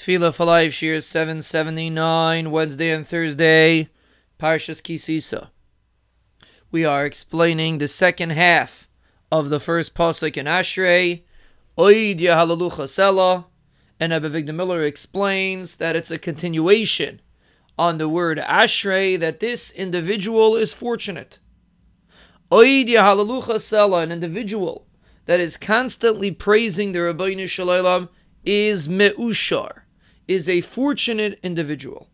Tefillah for Life, Shiur 779, Wednesday and Thursday, Parshas Ki Sisa. We are explaining the second half of the first pasuk in Ashrei, Oid Yahalalucha Sela, and Abba Miller explains that it's a continuation on the word Ashrei, that this individual is fortunate. Oid Yahalalucha Sela, an individual that is constantly praising the Ribbono Shel Olam, is Me'ushar is a fortunate individual.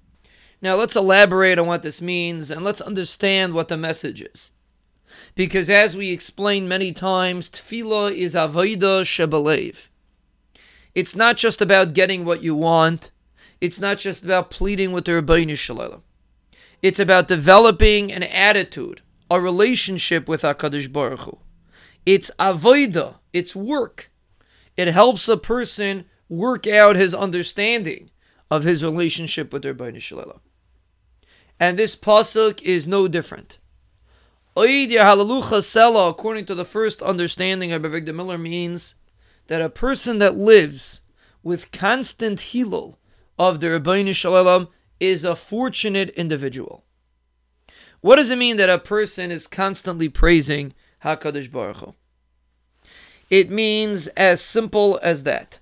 Now let's elaborate on what this means and let's understand what the message is. Because as we explained many times, tefillah is avodah shebelev. It's not just about getting what you want. It's not just about pleading with the Ribbono Shel Olam. It's about developing an attitude, a relationship with HaKadosh Baruch Hu. It's avodah, it's work. It helps a person work out his understanding of his relationship with Ribbono Shel Olam. And this pasuk is no different. Sela, according to the first understanding of Rabbi Miller, means that a person that lives with constant hilul of the Ribbono Shel Olam is a fortunate individual. What does it mean that a person is constantly praising Hakadosh Baruch Hu? It means as simple as that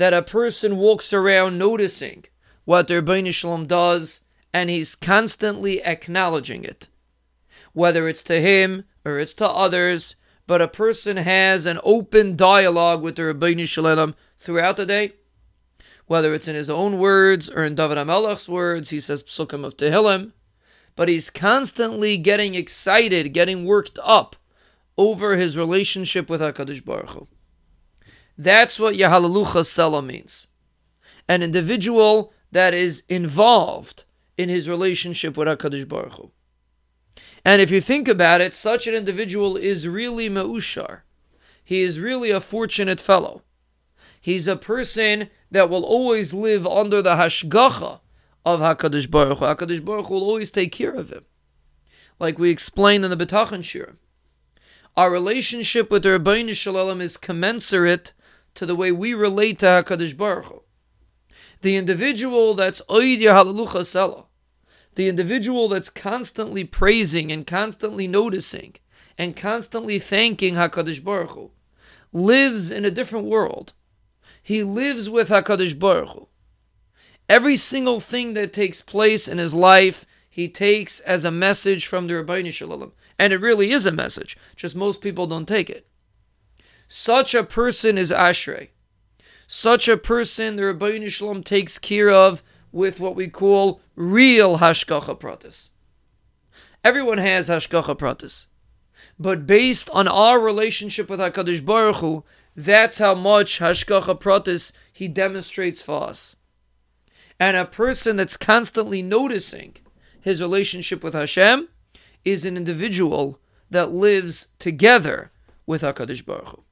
that a person walks around noticing what their Shalom does and he's constantly acknowledging it. Whether it's to him or it's to others, but a person has an open dialogue with the Ribbono Shel Olam throughout the day. Whether it's in his own words or in David HaMelech's words, he says Psukim of Tehillim, but he's constantly getting excited, getting worked up over his relationship with HaKadosh Baruch Hu. That's what Yahalalucha Sela means. An individual that is involved in his relationship with HaKadosh Baruch Hu. And if you think about it, such an individual is really Meushar. He is really a fortunate fellow. He's a person that will always live under the hashgacha of Hakadosh Baruch Hu. Hakadosh Baruch Hu will always take care of him, like we explained in the Betachan Shiur. Our relationship with the Ribbono Shel Olam is commensurate to the way we relate to HaKadosh Baruch Hu. The individual that's Halalucha Sela, the individual that's constantly praising and constantly noticing and constantly thanking HaKadosh Baruch Hu, lives in a different world. He lives with HaKadosh Baruch Hu. Every single thing that takes place in his life, he takes as a message from the Ribbono Shel Olam. And it really is a message, just most people don't take it. Such a person is Ashrei. Such a person the Ribbono Shel Olam takes care of with what we call real Hashgacha Pratis. Everyone has Hashgacha Pratis. But based on our relationship with HaKadosh Baruch Hu, that's how much Hashgacha Pratis he demonstrates for us. And a person that's constantly noticing his relationship with Hashem is an individual that lives together with HaKadosh Baruch Hu.